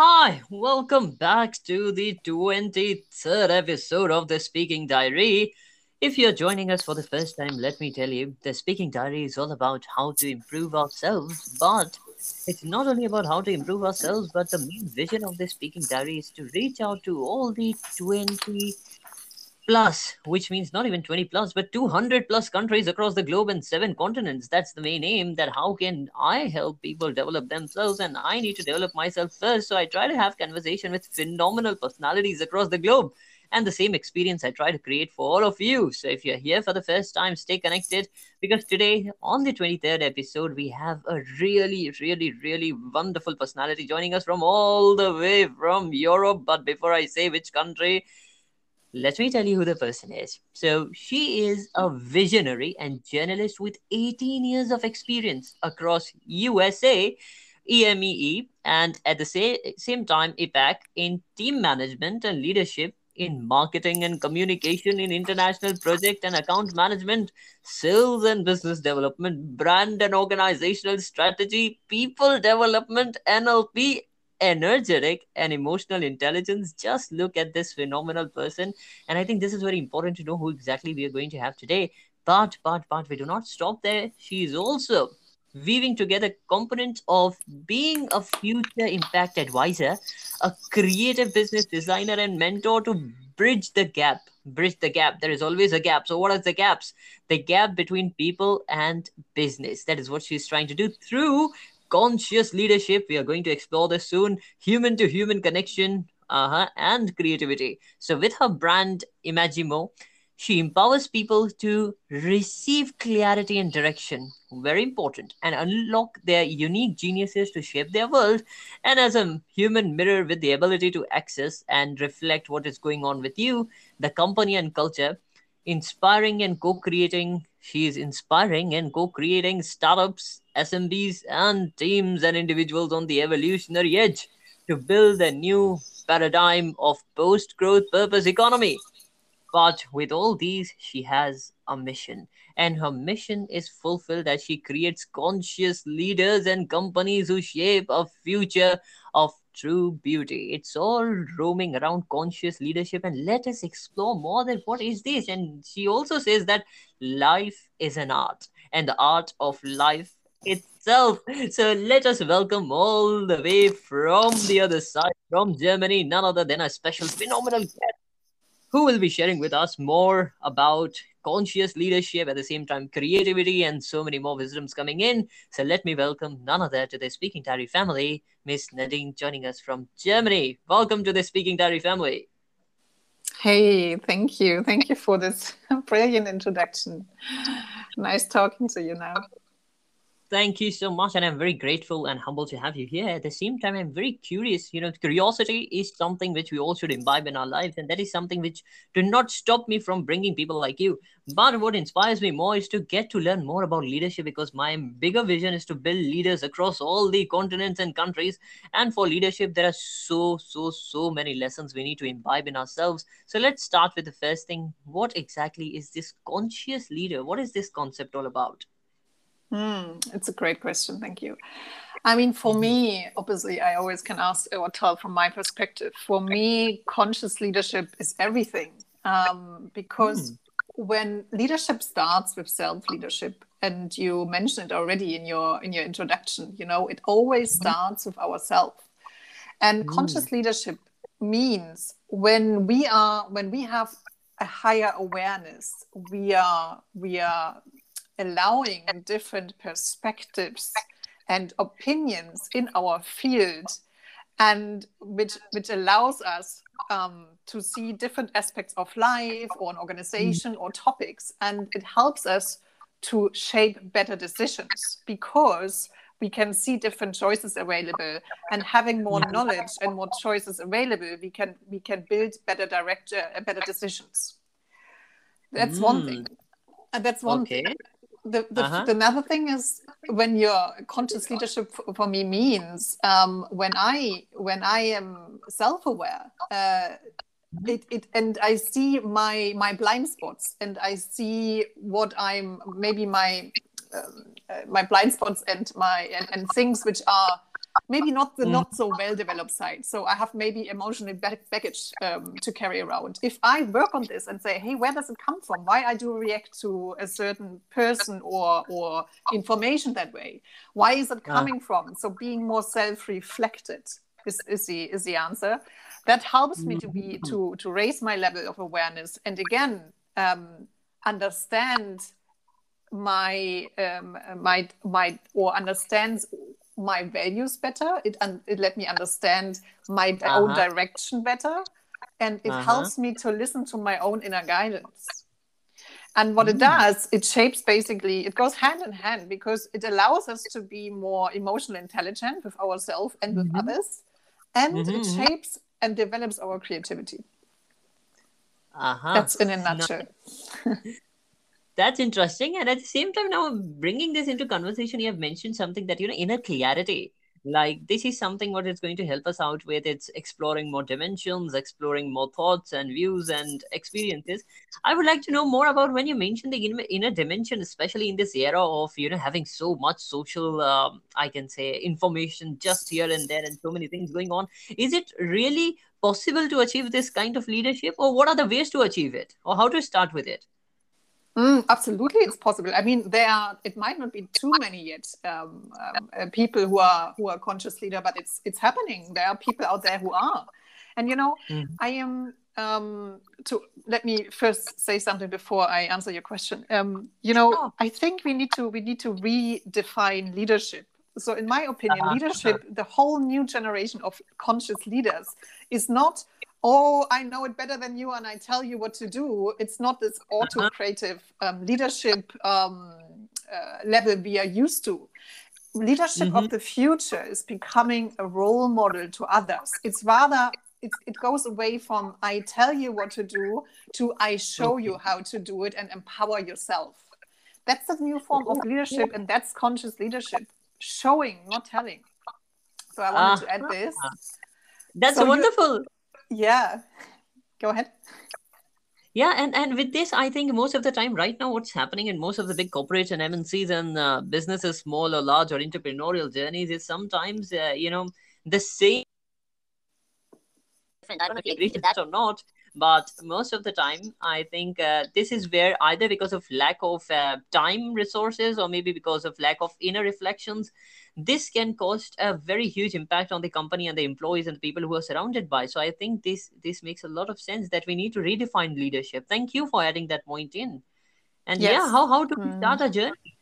Hi, welcome back to the 23rd episode of the Speaking Diary. If you're joining us for the first time, let me tell you the Speaking Diary is all about how to improve ourselves, but it's not only about how to improve ourselves, but the main vision of the Speaking Diary is to reach out to all the 20 plus, which means not even 20 plus, but 200 plus countries across the globe and seven continents. That's the main aim that how can I help people develop themselves and I need to develop myself first. So I try to have conversation with phenomenal personalities across the globe. And the same experience I try to create for all of you. So if you're here for the first time, stay connected because today on the 23rd episode, we have a really, really, really wonderful personality joining us from all the way from Europe. But before I say which country, let me tell you who the person is. So, she is a visionary and journalist with 18 years of experience across USA, EMEA, and at the same, same time, APAC in team management and leadership in marketing and communication in international project and account management, sales and business development, brand and organizational strategy, people development, NLP, energetic and emotional intelligence. Just look at this phenomenal person. And I think this is very important to know who exactly we are going to have today. But, but, but we do not stop there. She is also weaving together components of being a future impact advisor, a creative business designer, and mentor to bridge the gap. Bridge the gap. There is always a gap. So, what are the gaps? The gap between people and business. That is what she's trying to do through conscious leadership. We are going to explore this soon. Human to human connection uh-huh, and creativity. So, with her brand Imagimo, she empowers people to receive clarity and direction, very important, and unlock their unique geniuses to shape their world. And as a human mirror with the ability to access and reflect what is going on with you, the company and culture, inspiring and co creating. She is inspiring and co creating startups, SMBs, and teams and individuals on the evolutionary edge to build a new paradigm of post growth purpose economy. But with all these, she has a mission. And her mission is fulfilled as she creates conscious leaders and companies who shape a future of true beauty. It's all roaming around conscious leadership. And let us explore more than what is this. And she also says that life is an art, and the art of life itself. So let us welcome all the way from the other side, from Germany, none other than a special, phenomenal guest who will be sharing with us more about conscious leadership, at the same time, creativity, and so many more wisdoms coming in. So let me welcome none other to the Speaking Diary family, Miss Nadine, joining us from Germany. Welcome to the Speaking Diary family. Hey, thank you. Thank you for this brilliant introduction. Nice talking to you now. Thank you so much, and I'm very grateful and humble to have you here. At the same time, I'm very curious. You know, curiosity is something which we all should imbibe in our lives, and that is something which do not stop me from bringing people like you. But what inspires me more is to get to learn more about leadership because my bigger vision is to build leaders across all the continents and countries. And for leadership, there are so, so, so many lessons we need to imbibe in ourselves. So let's start with the first thing. What exactly is this conscious leader? What is this concept all about? Mm, it's a great question. Thank you. I mean, for mm-hmm. me, obviously, I always can ask or tell from my perspective. For me, conscious leadership is everything um, because mm. when leadership starts with self leadership, and you mentioned it already in your in your introduction, you know, it always mm-hmm. starts with ourselves. And mm. conscious leadership means when we are when we have a higher awareness, we are we are allowing different perspectives and opinions in our field and which which allows us um, to see different aspects of life or an organization or topics. And it helps us to shape better decisions because we can see different choices available. And having more knowledge and more choices available we can we can build better direct uh, better decisions. That's mm. one thing. And that's one okay. thing the, the, uh-huh. the, another thing is when your conscious leadership for, me means um, when I when I am self-aware uh, mm-hmm. it, it and I see my my blind spots and I see what I'm maybe my um, uh, my blind spots and my and, and things which are maybe not the mm. not so well developed side. So I have maybe emotional baggage um, to carry around. If I work on this and say, hey, where does it come from? Why I do react to a certain person or or information that way? Why is it coming uh. from? So being more self-reflected is, is the is the answer. That helps me to be mm-hmm. to to raise my level of awareness and again um, understand my um, my my or understands my values better. It it let me understand my uh-huh. own direction better, and it uh-huh. helps me to listen to my own inner guidance. And what mm. it does, it shapes basically, it goes hand in hand because it allows us to be more emotionally intelligent with ourselves and with mm-hmm. others. And mm-hmm. it shapes and develops our creativity. Uh-huh. That's in a nutshell. That's interesting. And at the same time, now bringing this into conversation, you have mentioned something that, you know, inner clarity. Like this is something what is going to help us out with. It's exploring more dimensions, exploring more thoughts and views and experiences. I would like to know more about when you mentioned the inner dimension, especially in this era of, you know, having so much social, um, I can say, information just here and there and so many things going on. Is it really possible to achieve this kind of leadership or what are the ways to achieve it or how to start with it? Mm, absolutely, it's possible. I mean, there are. It might not be too many yet um, um, uh, people who are who are conscious leader, but it's it's happening. There are people out there who are, and you know, mm. I am. Um, to let me first say something before I answer your question. Um, you know, oh. I think we need to we need to redefine leadership. So, in my opinion, uh-huh. leadership, the whole new generation of conscious leaders, is not oh, I know it better than you and I tell you what to do. It's not this uh-huh. autocrative um, leadership um, uh, level we are used to. Leadership mm-hmm. of the future is becoming a role model to others. It's rather it, it goes away from I tell you what to do to I show you how to do it and empower yourself. That's the new form of leadership, and that's conscious leadership showing, not telling. So I wanted uh, to add uh-huh. this. That's so wonderful. You, yeah. Go ahead. Yeah and and with this i think most of the time right now what's happening in most of the big corporates and mncs and uh, businesses small or large or entrepreneurial journeys is sometimes uh, you know the same i don't know if you agree with that or not but most of the time i think uh, this is where either because of lack of uh, time resources or maybe because of lack of inner reflections this can cost a very huge impact on the company and the employees and the people who are surrounded by so i think this this makes a lot of sense that we need to redefine leadership thank you for adding that point in and yes. yeah how, how do we hmm. start a journey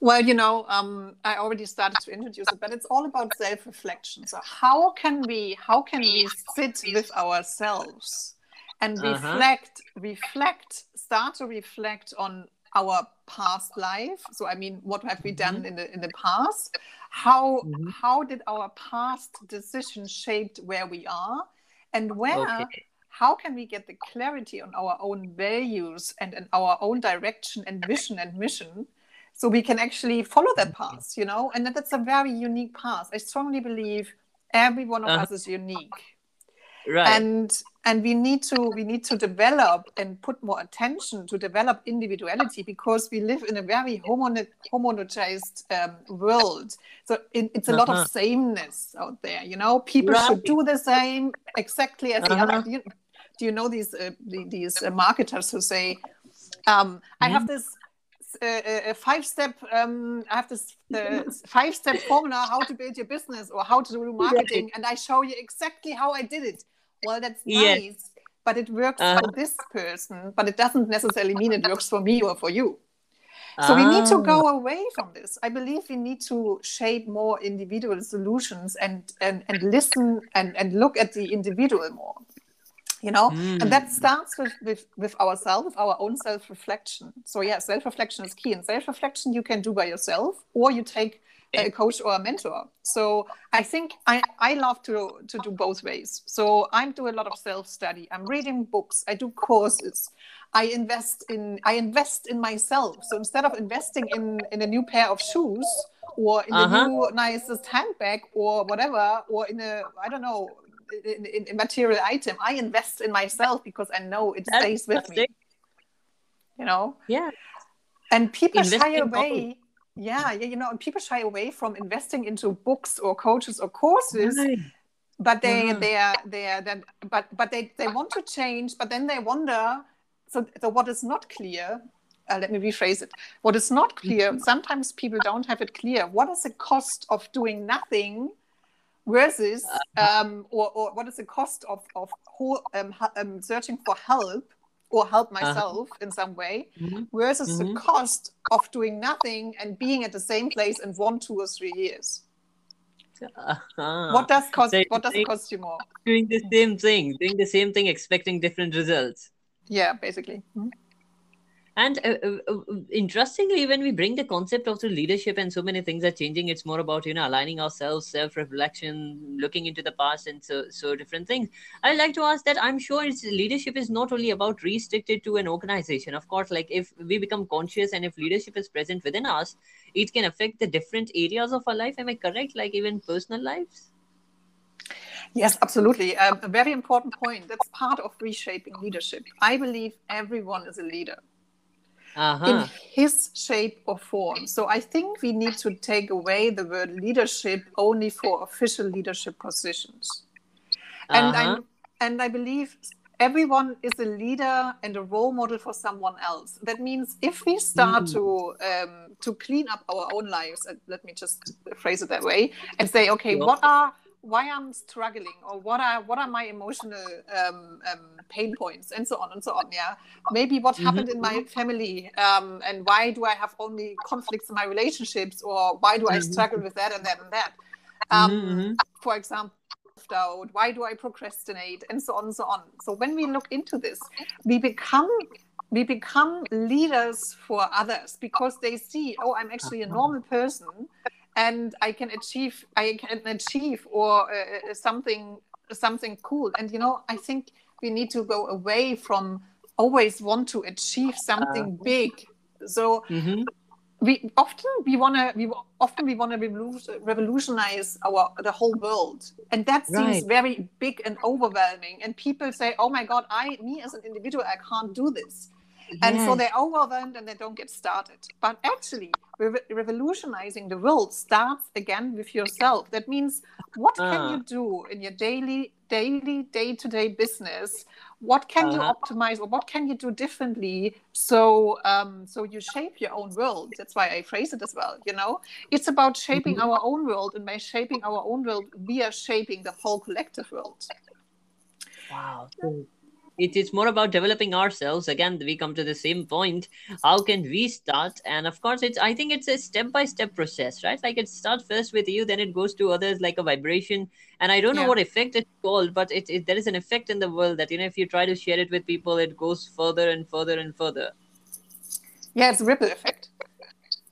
well, you know, um, I already started to introduce it, but it's all about self-reflection. So how can we how can we sit with ourselves and uh-huh. reflect, reflect, start to reflect on our past life so i mean what have we done mm-hmm. in the in the past how mm-hmm. how did our past decisions shaped where we are and where okay. how can we get the clarity on our own values and, and our own direction and vision and mission so we can actually follow that mm-hmm. path you know and that's a very unique path i strongly believe every one of uh-huh. us is unique right and and we need to we need to develop and put more attention to develop individuality because we live in a very homo- homogenized um, world so it, it's a uh-huh. lot of uh-huh. sameness out there you know people right. should do the same exactly as uh-huh. the other uh-huh. do you, do you know these uh, these uh, marketers who say um, mm-hmm. i have mm-hmm. this uh, a five step um, i have this uh, five step formula how to build your business or how to do marketing right. and i show you exactly how i did it well, that's nice, yes. but it works uh, for this person, but it doesn't necessarily mean it works for me or for you. So we need to go ah. away from this. I believe we need to shape more individual solutions and and, and listen and, and look at the individual more. You know, mm. and that starts with, with, with ourselves, with our own self-reflection. So yeah, self-reflection is key. And self-reflection you can do by yourself, or you take a coach or a mentor. So I think I, I love to, to do both ways. So I do a lot of self-study. I'm reading books. I do courses. I invest in I invest in myself. So instead of investing in, in a new pair of shoes or in uh-huh. a new nicest handbag or whatever, or in a I don't know in, in, in material item, I invest in myself because I know it stays with me. You know? Yeah. And people shy away yeah, yeah, you know, and people shy away from investing into books or coaches or courses. Right. But they, yeah. they are, they are, then, but, but they, they want to change. But then they wonder. So, so what is not clear? Uh, let me rephrase it. What is not clear? Mm-hmm. Sometimes people don't have it clear. What is the cost of doing nothing? Versus uh-huh. um, or, or what is the cost of of whole, um, um, searching for help or help uh-huh. myself uh-huh. in some way mm-hmm. versus mm-hmm. the cost of doing nothing and being at the same place in one two or three years uh-huh. what does cost so what does it cost you more doing the same thing doing the same thing expecting different results yeah basically mm-hmm. And uh, uh, uh, interestingly, when we bring the concept of the leadership and so many things are changing, it's more about you know aligning ourselves, self-reflection, looking into the past, and so so different things. I'd like to ask that I'm sure it's leadership is not only about restricted to an organization. Of course, like if we become conscious and if leadership is present within us, it can affect the different areas of our life. Am I correct? Like even personal lives. Yes, absolutely. Um, a very important point. That's part of reshaping leadership. I believe everyone is a leader uh-huh. in his shape or form. So I think we need to take away the word leadership only for official leadership positions. Uh-huh. And I and I believe everyone is a leader and a role model for someone else. That means if we start mm. to um, to clean up our own lives, let me just phrase it that way, and say, okay, what are why I'm struggling or what are what are my emotional um, um, pain points and so on and so on. Yeah, maybe what mm-hmm. happened in my family um, and why do I have only conflicts in my relationships or why do I mm-hmm. struggle with that and that and that. Um, mm-hmm. For example. Out, why do I procrastinate and so on and so on. So when we look into this, we become we become leaders for others because they see, oh, I'm actually a normal person and I can achieve I can achieve or uh, uh, something something cool. And you know, I think we need to go away from always want to achieve something uh, big. So mm-hmm. we often we want to we often we want to revolutionize our the whole world, and that seems right. very big and overwhelming. And people say, "Oh my God, I me as an individual, I can't do this." And so they're overwhelmed and they don't get started. But actually, re- revolutionizing the world starts again with yourself. That means, what can uh. you do in your daily, daily, day to day business? What can uh-huh. you optimize, or what can you do differently so um, so you shape your own world? That's why I phrase it as well. You know, it's about shaping mm-hmm. our own world, and by shaping our own world, we are shaping the whole collective world. Wow it is more about developing ourselves. Again we come to the same point. How can we start? And of course it's i think it's a step by step process right? Like it starts first with you then it goes to others like a vibration. And i don't know what effect it's called but it, it there is an effect in the world that you know if you try to share it with people it goes further and further and further. Yeah it's a ripple effect.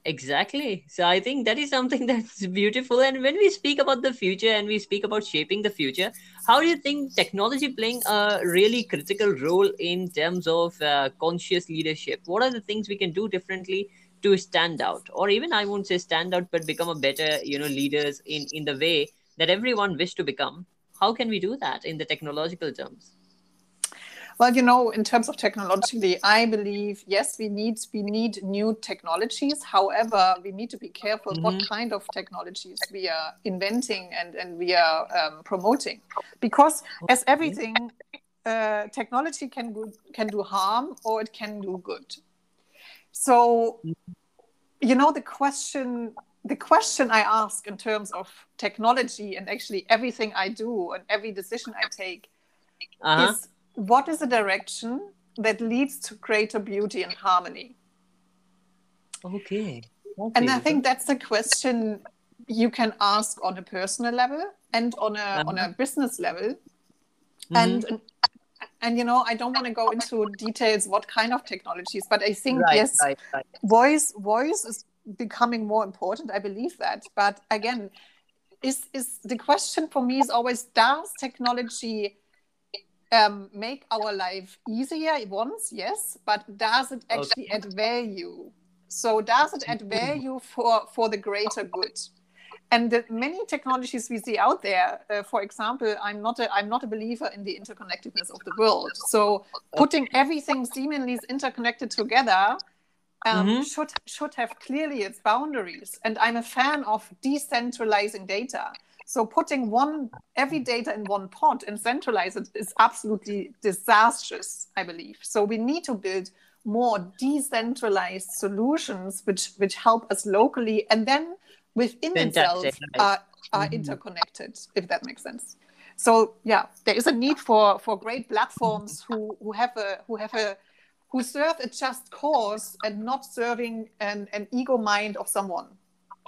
Exactly. So I think that is something that's beautiful. And when we speak about the future and we speak about shaping the future, how do you think technology playing a really critical role in terms of uh, conscious leadership? What are the things we can do differently to stand out, or even I won't say stand out, but become a better, you know, leaders in in the way that everyone wish to become? How can we do that in the technological terms? Well, you know, in terms of technologically, I believe yes, we need we need new technologies. However, we need to be careful mm-hmm. what kind of technologies we are inventing and and we are um, promoting, because as everything, uh, technology can go, can do harm or it can do good. So, you know, the question the question I ask in terms of technology and actually everything I do and every decision I take uh-huh. is what is the direction that leads to greater beauty and harmony? Okay. okay. And I think that's a question you can ask on a personal level and on a uh-huh. on a business level. Mm-hmm. And and you know, I don't want to go into details what kind of technologies, but I think right, yes, right, right. voice voice is becoming more important. I believe that. But again, is is the question for me is always does technology um, make our life easier once, yes, but does it actually okay. add value? So does it add value for for the greater good? And the many technologies we see out there, uh, for example, I'm not a I'm not a believer in the interconnectedness of the world. So putting everything seemingly interconnected together um, mm-hmm. should should have clearly its boundaries. And I'm a fan of decentralizing data. So putting one every data in one pot and centralize it is absolutely disastrous, I believe. So we need to build more decentralized solutions which which help us locally and then within Fantastic. themselves are, are mm-hmm. interconnected, if that makes sense. So yeah, there is a need for for great platforms who who have a who have a who serve a just cause and not serving an, an ego mind of someone.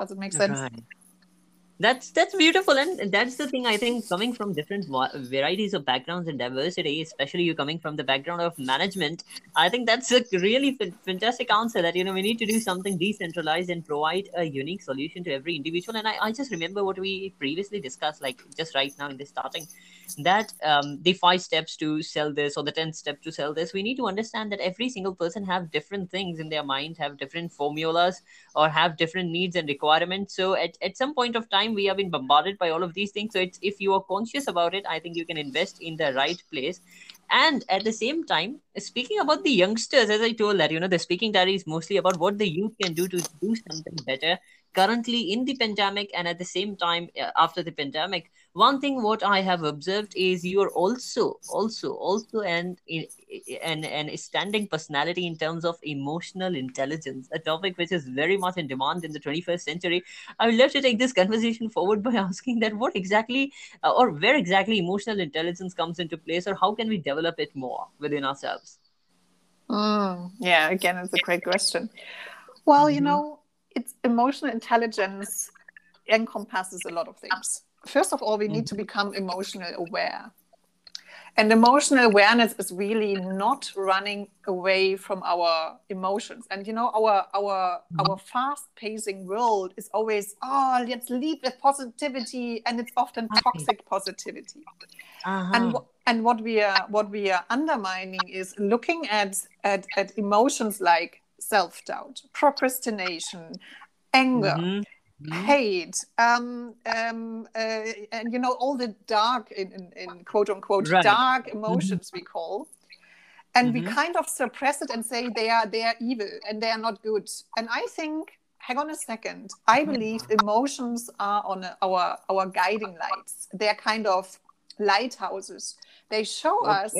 Does it make sense? Right that's that's beautiful. And that's the thing i think coming from different varieties of backgrounds and diversity especially you coming from the background of management i think that's a really fantastic answer that you know we need to do something decentralized and provide a unique solution to every individual. And i, I just remember what we previously discussed like just right now in the starting that um, the five steps to sell this or the 10 steps to sell this we need to understand that every single person have different things in their mind have different formulas or have different needs and requirements. So at, at some point of time we have been bombarded by all of these things. So it's if you are conscious about it i think you can invest in the right place. And at the same time speaking about the youngsters as i told that you know the speaking diary is mostly about what the youth can do to do something better currently in the pandemic and at the same time uh, after the pandemic one thing what i have observed is you're also also also and an, an standing personality in terms of emotional intelligence a topic which is very much in demand in the 21st century. I would love to take this conversation forward by asking that what exactly uh, or where exactly emotional intelligence comes into place or how can we develop it more within ourselves? Mm, yeah again it's a great question. Well mm-hmm. you know it's emotional intelligence encompasses a lot of things. First of all, we need to mm-hmm. become emotional aware. And emotional awareness is really not running away from our emotions. And you know, our our mm-hmm. our fast-pacing world is always, oh, let's lead with positivity, and it's often toxic positivity. Uh-huh. And and what we are what we are undermining is looking at at, at emotions like self doubt, procrastination, anger. Mm-hmm. Mm-hmm. hate um, um, uh, and you know all the dark in, in, in quote unquote right. dark mm-hmm. emotions mm-hmm. we call and mm-hmm. we kind of suppress it and say they are they are evil and they are not good and i think hang on a second i mm-hmm. believe emotions are on our our guiding lights they're kind of lighthouses they show okay. us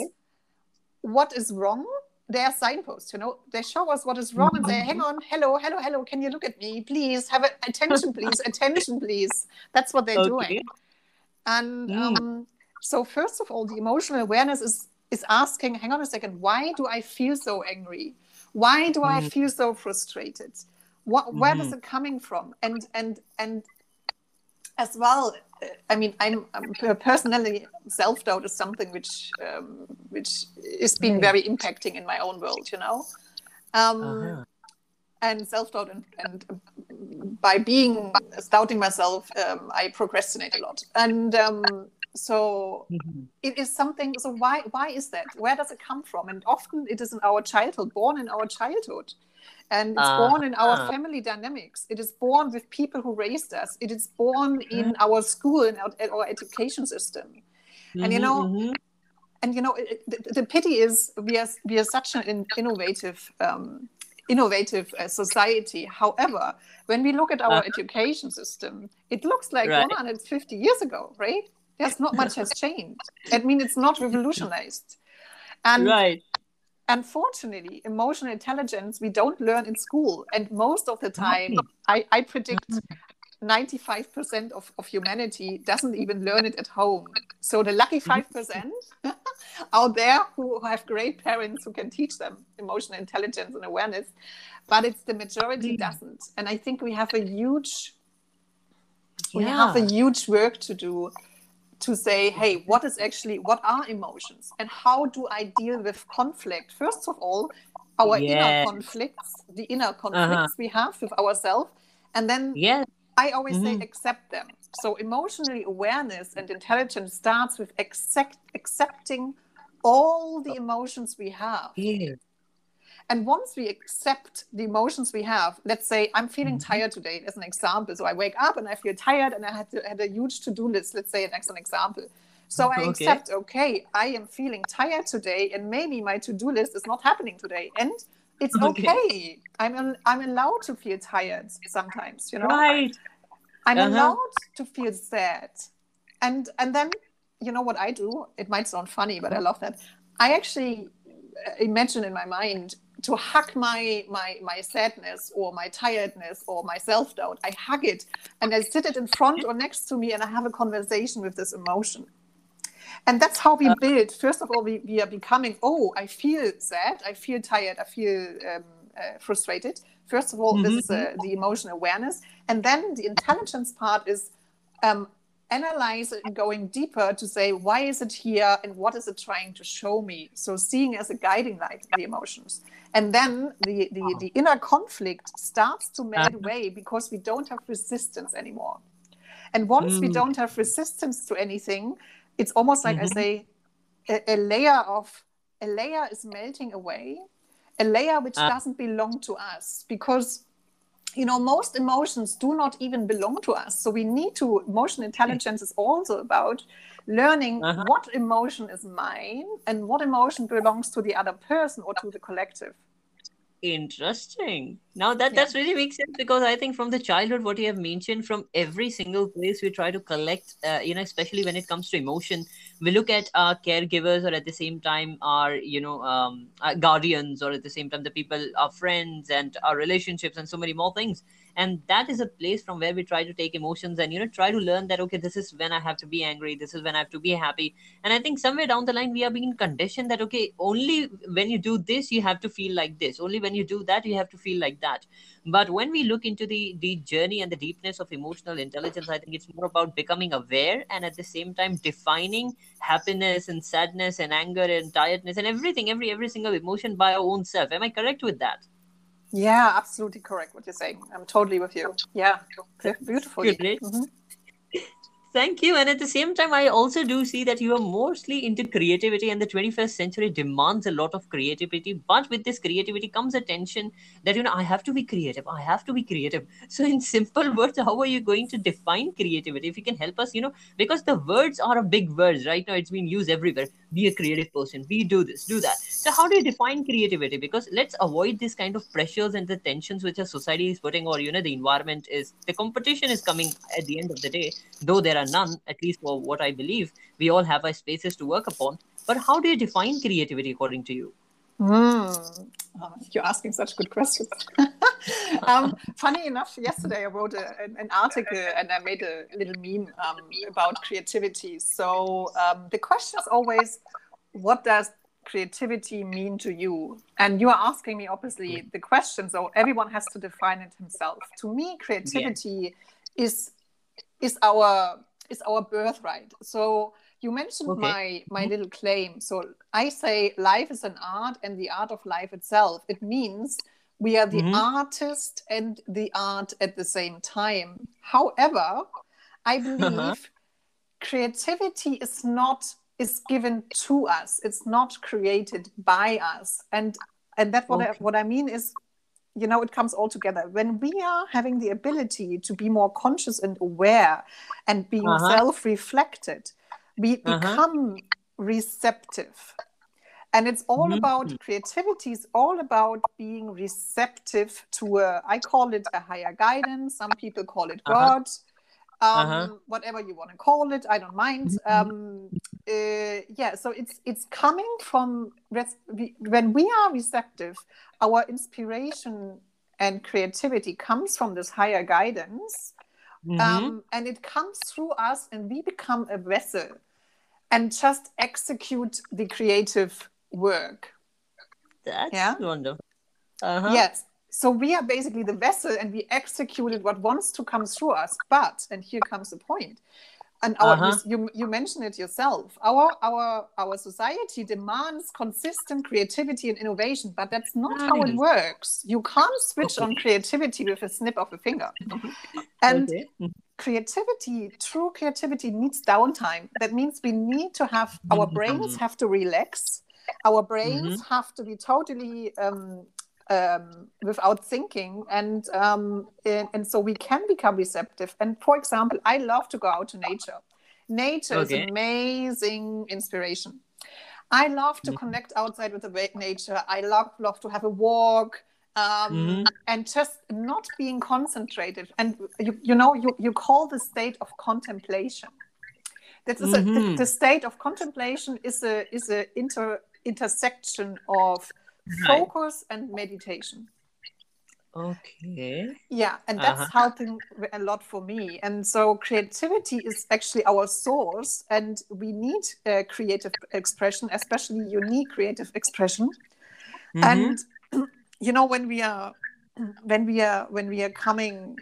what is wrong they are signposts, you know. They show us what is wrong and say, hang on, hello, hello, hello, can you look at me? Please have a, attention, please, attention, please. That's what they're okay. doing. And mm. um, so first of all, the emotional awareness is is asking, hang on a second, why do I feel so angry? Why do mm. I feel so frustrated? What where mm. is it coming from? And and and as well, I mean, I'm, I'm personally self doubt is something which um, which is been very impacting in my own world, you know. Um, uh-huh. And self doubt and, and by being doubting myself, um, I procrastinate a lot, and um, so mm-hmm. it is something. So why why is that? Where does it come from? And often it is in our childhood, born in our childhood and it's uh, born in our uh. family dynamics it is born with people who raised us it is born in mm-hmm. our school and our, our education system mm-hmm, and you know mm-hmm. and you know it, the, the, pity is we are we are such an innovative um, innovative uh, society however when we look at our uh. education system it looks like right. 150 years ago right there's not much has changed i mean it's not revolutionized and right unfortunately, emotional intelligence we don't learn in school. And most of the time, I, I predict 95% of, of humanity doesn't even learn it at home. So the lucky 5% mm-hmm. out there who have great parents who can teach them emotional intelligence and awareness, but it's the majority doesn't. And I think we have a huge yeah. we have a huge work to do to say, hey, what is actually, what are emotions and how do I deal with conflict? First of all, our yes. inner conflicts, the inner conflicts uh-huh. we have with ourselves. And then yes. I always mm-hmm. say, accept them. So emotionally awareness and intelligence starts with accept, accepting all the emotions we have. Yes. And once we accept the emotions we have, let's say I'm feeling mm-hmm. tired today, as an example. So I wake up and I feel tired and I had, to, had a huge to do list, let's say, as an example. So I okay. accept, okay, I am feeling tired today, and maybe my to do list is not happening today. And it's okay. okay. I'm I'm allowed to feel tired sometimes, you know. Right. I'm uh-huh. allowed to feel sad, and and then you know what I do? It might sound funny, but I love that. I actually uh, imagine in my mind to hug my my my sadness or my tiredness or my self doubt. I hug it and I sit it in front or next to me, and I have a conversation with this emotion. And that's how we uh. build. First of all, we, we are becoming, oh, I feel sad, I feel tired, I feel um, uh, frustrated. First of all, mm-hmm. this is uh, mm-hmm. the emotion awareness. And then the intelligence part is um, analyze it and going deeper to say, why is it here and what is it trying to show me? So seeing as a guiding light the emotions. And then the, the, the inner conflict starts to melt uh-huh. away because we don't have resistance anymore. And once mm. we don't have resistance to anything, it's almost like mm-hmm. I say, a, a, layer of a layer is melting away, a layer which uh, doesn't belong to us because you know most emotions do not even belong to us so we need to emotion intelligence is also about learning uh-huh. what emotion is mine and what emotion belongs to the other person or to the collective Interesting. Now that yeah. that's really makes sense because I think from the childhood, what you have mentioned, from every single place we try to collect, uh, you know, especially when it comes to emotion, we look at our caregivers or at the same time our, you know, um, our guardians or at the same time the people, our friends and our relationships and so many more things and that is a place from where we try to take emotions and you know try to learn that okay this is when i have to be angry this is when i have to be happy. And i think somewhere down the line we are being conditioned that okay only when you do this you have to feel like this. Only when you do that you have to feel like that. But when we look into the the journey and the deepness of emotional intelligence i think it's more about becoming aware and at the same time defining happiness and sadness and anger and tiredness and everything every every single emotion by our own self. Am i correct with that yeah, absolutely correct what you're saying. I'm totally with you. Yeah, beautiful. Mm-hmm. Thank you. And at the same time, I also do see that you are mostly into creativity, and the 21st century demands a lot of creativity. But with this creativity comes a tension that, you know, I have to be creative. I have to be creative. So, in simple words, how are you going to define creativity? If you can help us, you know, because the words are a big word right now, it's being used everywhere. Be a creative person, we do this, do that. So, how do you define creativity? Because let's avoid this kind of pressures and the tensions which a society is putting, or, you know, the environment is, the competition is coming at the end of the day, though there are are none, at least for what I believe. We all have our spaces to work upon. But how do you define creativity according to you? Mm. Oh, you're asking such good questions. um, funny enough, yesterday I wrote a, an, an, article and I made a little meme um, about creativity. So um, the question is always, what does creativity mean to you? And you are asking me, obviously, the question. So everyone has to define it himself. To me, creativity yeah. is is our is our birthright. So you mentioned okay. my my mm-hmm. little claim. So I say life is an art and the art of life itself. It means we are the mm-hmm. artist and the art at the same time. However, I believe uh-huh. creativity is not is given to us. It's not created by us. And and that what okay. I, what I mean is you know it comes all together when we are having the ability to be more conscious and aware and being uh-huh. self-reflected we uh-huh. become receptive and it's all mm-hmm. about creativity is all about being receptive to a i call it a higher guidance some people call it uh-huh. god um, uh-huh. whatever you want to call it i don't mind mm-hmm. um, uh, yeah so it's it's coming from res- when we are receptive our inspiration and creativity comes from this higher guidance mm-hmm. um, and it comes through us and we become a vessel and just execute the creative work that's yeah? wonderful uh-huh. yes so we are basically the vessel and we executed what wants to come through us but and here comes the point and our uh-huh. you, you mentioned it yourself. Our our our society demands consistent creativity and innovation but that's not how it works. You can't switch on creativity with a snip of a finger. And okay. creativity true creativity needs downtime. That means we need to have our brains mm-hmm. have to relax. Our brains mm-hmm. have to be totally um, um, without thinking and, um, and, and so we can become receptive and for example i love to go out to nature nature okay. is amazing inspiration I love to Mhm. connect outside with the nature. I love love to have a walk. Um, Mhm. and just not being concentrated and you, you know you, you call the state of contemplation this is a, the, Mhm. the state of contemplation is a is a inter intersection of Right. focus and meditation Okay. yeah and that's Uh-huh. helping a lot for me and so creativity is actually our source and we need uh, creative expression especially unique creative expression Mhm. and you know when we are when we are when we are coming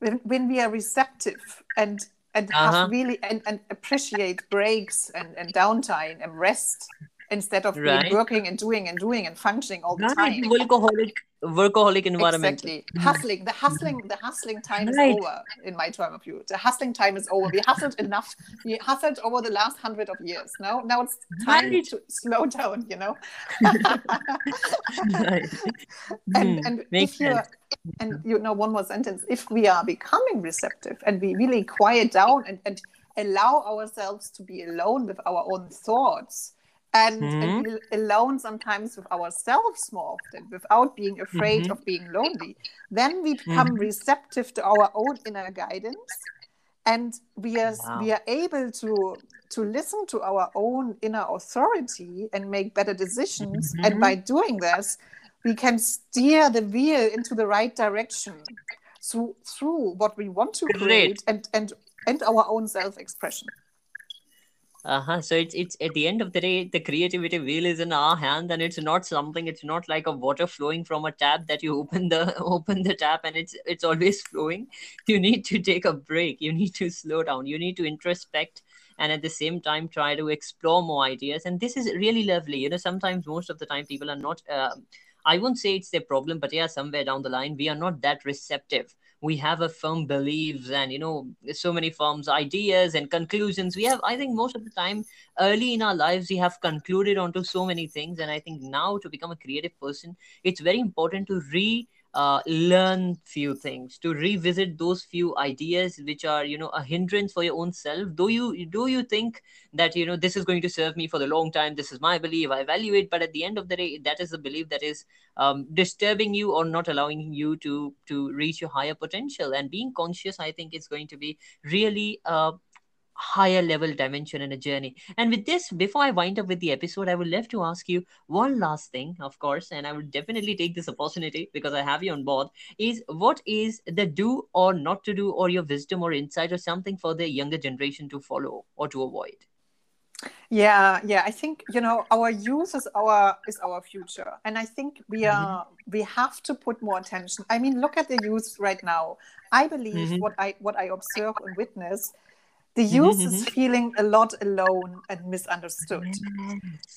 when, when we are receptive and and Uh-huh. have really and, and appreciate breaks and, and downtime and rest instead of Right. being working and doing and doing and functioning all the Right, time workaholic, workaholic environment. Exactly. Hustling. The hustling, the hustling time Right. is over in my term of view. The hustling time is over. We hustled enough. We hustled over the last hundred of years. Now now it's time to slow down, you know? And Hmm, and makes if you're and you know one more sentence if we are becoming receptive and we really quiet down and, and allow ourselves to be alone with our own thoughts and, Mhm. and be alone sometimes with ourselves more often without being afraid Mhm. of being lonely then we become receptive to our own inner guidance and we are Wow. we are able to to listen to our own inner authority and make better decisions and Mhm. by doing this we can steer the wheel into the right direction through through what we want to Great. create and and and our own self-expression Uh-huh. So it's it's at the end of the day, the creativity wheel is in our hand, and it's not something. It's not like a water flowing from a tap that you open the open the tap and it's it's always flowing. You need to take a break. You need to slow down. You need to introspect and at the same time try to explore more ideas. And this is really lovely. You know, sometimes most of the time people are not. Um, I won't say it's their problem, but yeah, somewhere down the line we are not that receptive we have a firm beliefs and you know so many firms ideas and conclusions. We have i think most of the time early in our lives we have concluded onto so many things. And i think now to become a creative person it's very important to re uh, learn few things to revisit those few ideas which are you know a hindrance for your own self. Do you do you think that you know this is going to serve me for the long time this is my belief i value it but at the end of the day that is the belief that is um, disturbing you or not allowing you to to reach your higher potential. And being conscious i think is going to be really a higher level dimension in a journey. And with this before i wind up with the episode i would love to ask you one last thing of course and i would definitely take this opportunity because i have you on board is what is the do or not to do or your wisdom or insight or something for the younger generation to follow or to avoid? Yeah yeah. I think you know our youth is our is our future. And i think we are we have to put more attention. I mean look at the youth right now. I believe Mhm. what i what i observe and witness the youth is feeling a lot alone and misunderstood.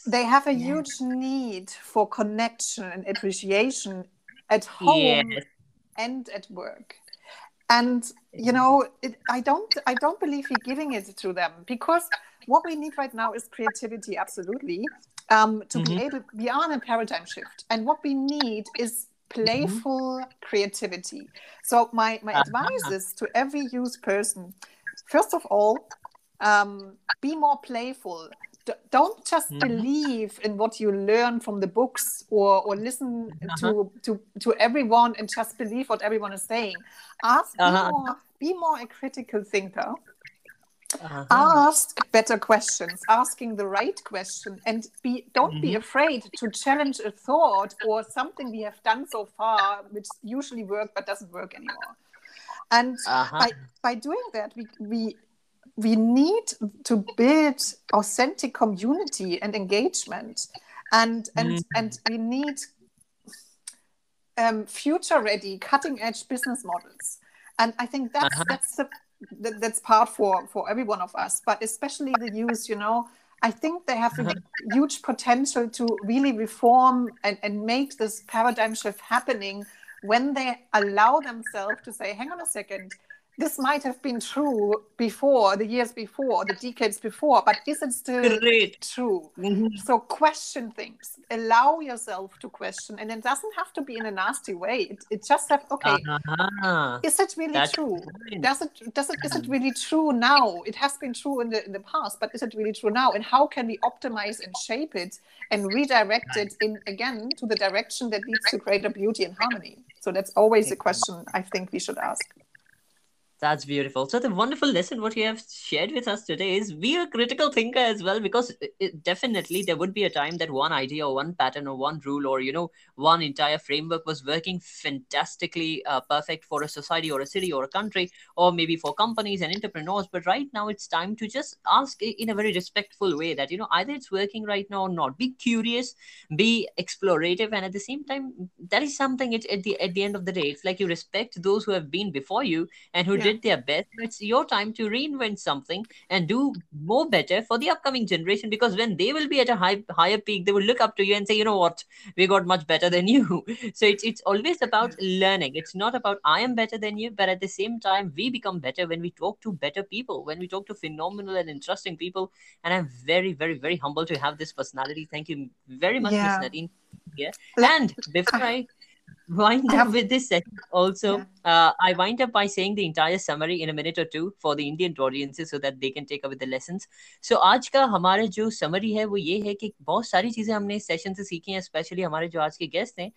They have a huge need for connection and appreciation at home yes. and at work. And you know it, i don't i don't believe we're giving it to them because what we need right now is creativity absolutely um, to Mhm. be able we are in a paradigm shift. And what we need is playful creativity. So my my Uh-huh. advice is to every youth person first of all um, be more playful D- don't just Mhm. believe in what you learn from the books or or listen to to to everyone and just believe what everyone is saying ask be Uh-huh. more be more a critical thinker Uh-huh. ask better questions asking the right question and be don't be Mhm. afraid to challenge a thought or something we have done so far which usually work but doesn't work anymore and Uh-huh. by by doing that we we we need to build authentic community and engagement and and Mm. and we need um, future ready cutting edge business models and i think that's Uh-huh. that's the, that, that's part for for every one of us but especially the youth you know i think they have a Uh-huh. huge potential to really reform and, and make this paradigm shift happening when they allow themselves to say hang on a second this might have been true before, the years before, the decades before, but is it still Great. true? Mhm. So question things. Allow yourself to question, and it doesn't have to be in a nasty way. It, it just have okay. Uh-huh. Is it really That's true? fine. Does it does it is it really true now? It has been true in the in the past, but is it really true now? And how can we optimize and shape it and redirect it in again to the direction that leads to greater beauty and harmony? So that's always a question I think we should ask. That's beautiful. So the wonderful lesson what you have shared with us today is be a critical thinker as well, because it, it- definitely there would be a time that one idea or one pattern or one rule or you know one entire framework was working fantastically uh, perfect for a society or a city or a country or maybe for companies and entrepreneurs. But right now it's time to just ask in a very respectful way that you know either it's working right now or not. Be curious, be explorative, and at the same time that is something. It at the at the end of the day, it's like you respect those who have been before you and who Yeah. did their best. It's your time to reinvent something and do more better for the upcoming generation because when they will be at a high, higher peak, they will look up to you and say, you know what, we got much better than you. So it's, it's always about learning. It's not about I am better than you, but at the same time, we become better when we talk to better people, when we talk to phenomenal and interesting people. And I'm very, very, very humble to have this personality. Thank you very much, Yeah. Miss Nadine. Yeah. And before I wind up with this session also Yeah. uh, i wind up by saying the entire summary in a minute or two for the indian audiences so that they can take away the lessons so आज का हमारा जो summary है वो ये है कि बहुत सारी चीज़ें हमने इस सेशन से सीखी हैं स्पेशली हमारे जो आज के गेस्ट हैं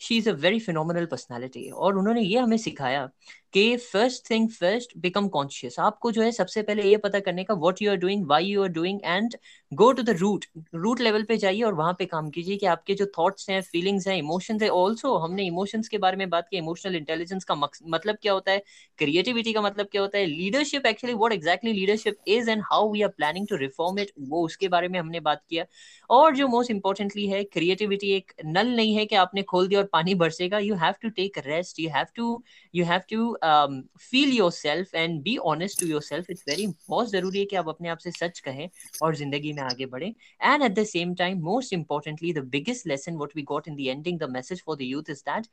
she is a very phenomenal personality और उन्होंने ये हमें सिखाया कि first thing first become conscious आपको जो है सबसे पहले ये पता करने का what you are doing why you are doing and go to the root root level पे जाइए और वहाँ पे काम कीजिए कि आपके जो थॉट्स हैं फीलिंग्स हैं इमोशंस है ऑल्सो हमने इमोशंस के बारे में बात की इमोशनल इंटेलिजेंस का मक्स- मतलब क्या होता है? क्रिएटिविटी का मतलब क्या होता है? Leadership actually what exactly leadership is and how we are planning to reform it वो उसके बारे में हमने बात किया। और जो मोस्ट इंपॉर्टेंटली है क्रिएटिविटी एक नल नहीं है कि आपने खोल दिया और पानी बरसेगा। You have to take rest you have to you have to feel yourself and be honest to yourself it's very बहुत ज़रूरी है कि आप अपने आप से सच कहें और ज़िंदगी में आगे बढ़े and at the same time most importantly the biggest lesson what we got in the ending the message for the youth is that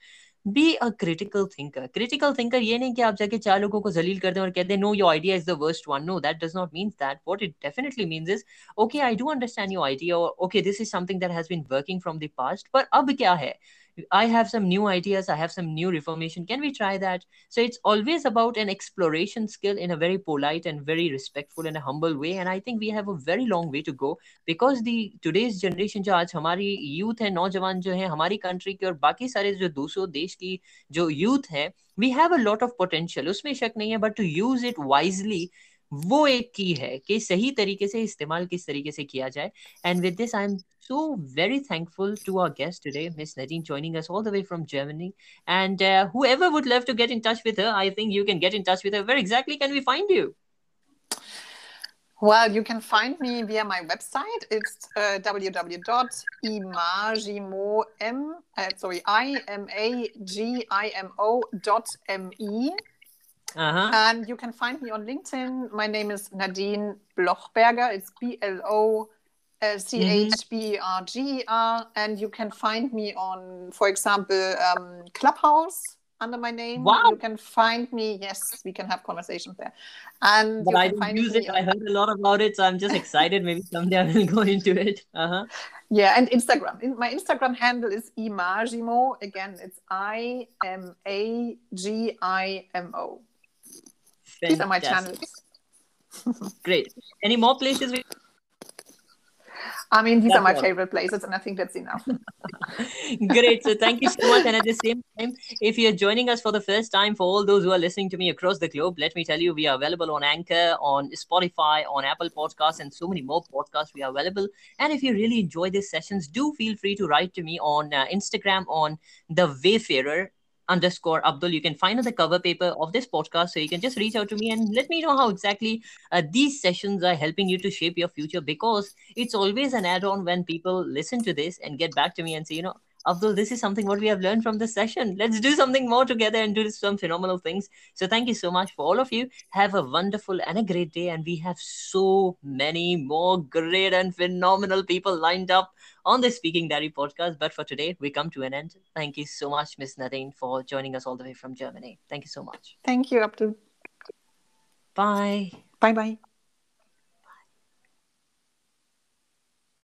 be a critical thinker critical thinker ये नहीं कि आप जाके चार लोगों को जलील कर दें और कह दें no your idea is the worst one no that does not mean that what it definitely means is okay I do understand your idea or okay this is something that has been working from the past पर अब क्या है I have some new ideas I have some new reformation can we try that so it's always about an exploration skill in a very polite and very respectful and a humble way and I think we have a very long way to go because the today's generation जो आज हमारी youth है नौजवान जो है हमारी country के और बाकी सारे जो दूसरों देश की जो यूथ है we have a lot of potential उसमें शक नहीं है but to use it wisely वो एक की है कि सही तरीके से इस्तेमाल किस तरीके से किया जाए and with this I am very thankful to our guest today miss nadine joining us all the way from germany and uh, whoever would love to get in touch with her i think you can get in touch with her where exactly can we find you Well, you can find me via my website. It's uh, www.imagimo uh, sorry i m a g i m o dot m e, uh-huh and you can find me on LinkedIn. My name is Nadine Blochberger. It's B L O C H B E R G E R, and you can find me on, for example, um, Clubhouse under my name. Wow. You can find me. Yes, we can have conversations there. And but you I can don't find use it. I heard a lot about it, so I'm just excited. Maybe someday I will go into it. Uh-huh. Yeah, and Instagram. My Instagram handle is Imagimo. Again, it's I M A G I M O. These are my channels. Great. Any more places? We... I mean, these That's are my all. favorite places, and I think that's enough. Great. So thank you so much. And at the same time, if you're joining us for the first time, for all those who are listening to me across the globe, let me tell you, we are available on Anchor, on Spotify, on Apple Podcasts, and so many more podcasts we are available. And if you really enjoy these sessions, do feel free to write to me on uh, Instagram on the Wayfarer underscore Abdul. You can find on the cover paper of this podcast. So you can just reach out to me and let me know how exactly uh, these sessions are helping you to shape your future because it's always an add-on when people listen to this and get back to me and say, you know, Abdul, this is something what we have learned from this session. Let's do something more together and do some phenomenal things. So thank you so much for all of you. Have a wonderful and a great day. And we have so many more great and phenomenal people lined up on the Speaking Diary podcast. But for today, we come to an end. Thank you so much, Miss Nadine, for joining us all the way from Germany. Thank you so much. Thank you, Abdul. Bye. Bye bye.